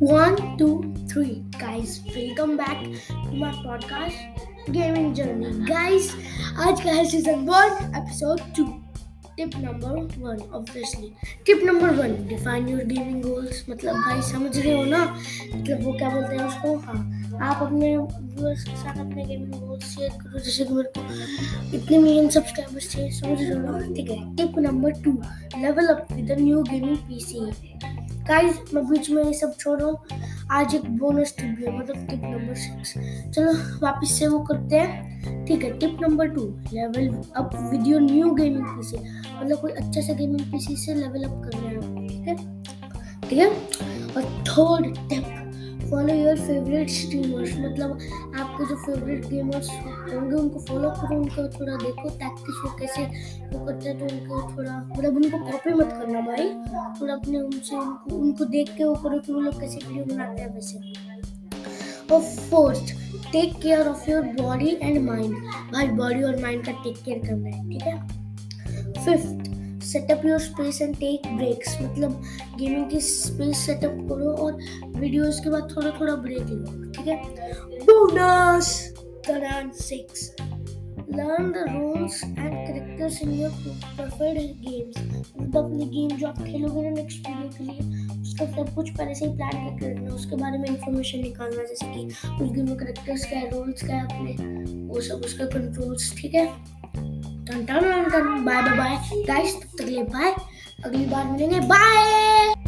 two, three. Guys, welcome back to my podcast Gaming Journey. Guys, आज का है season one episode two tip number one obviously tip number one define your gaming goals मतलब भाई समझ रहे हो ना? मतलब वो क्या बोलते हैं उसको? हाँ आप अपने व्यूअर्स के साथ अपने गेमिंग गोल्स शेयर करो। जैसे कि मेरे को इतने मिलियन सब्सक्राइबर्स चाहिए समझ रहे हो ना? ठीक है tip number two level up with new gaming PC guys मैं बीच में ये सब छोड़ रहा हूँ। आज एक बोनस टिप भी है मतलब टिप नंबर सिक्स चलो, वापस से वो करते हैं। ठीक है tip number two level up with your new gaming PC मतलब कोई अच्छा सा गेमिंग पीसी से लेवल अप कर रहे हैं ठीक है? ठीक है? और third tip follow your favourite streamers मतलब आपके जो फेवरेट गेमर्स होंगे, उनको फॉलो करो, उनको थोड़ा देखो टैक्टिक्स वो कैसे वो करते हैं तो उनको थोड़ा मतलब उनको कॉपी मत करना भाई। थोड़ा अपने उनसे, उनको उनको देख के वो करो कि वो लोग कैसे वीडियो बनाते हैं वैसे। और fourth take care of your body and mind भाई बॉडी और माइंड का टेक केयर करना है, ठीक है? Fifth setup your space and take breaks मतलब गेमिंग की स्पेस सेटअप करो और वीडियोस के बाद थोड़ा थोड़ा ब्रेक लो, ठीक है? Bonus current six learn the rules and characters in your preferred games मतलब अपने गेम जो आप खेलोगे ना नेक्स्ट वीडियो के लिए, उसका सब कुछ पहले से ही प्लान करके रखना, उसके बारे में इंफॉर्मेशन निकालना, जैसे कि उस गेम में करेक्टर्स क्या है रूल्स क्या है अपने, वो सब उसका कंट्रोल्स ठीक है? टन टन टन बाय बाय गाइस तक लिए बाय अगली बार मिलेंगे. बाय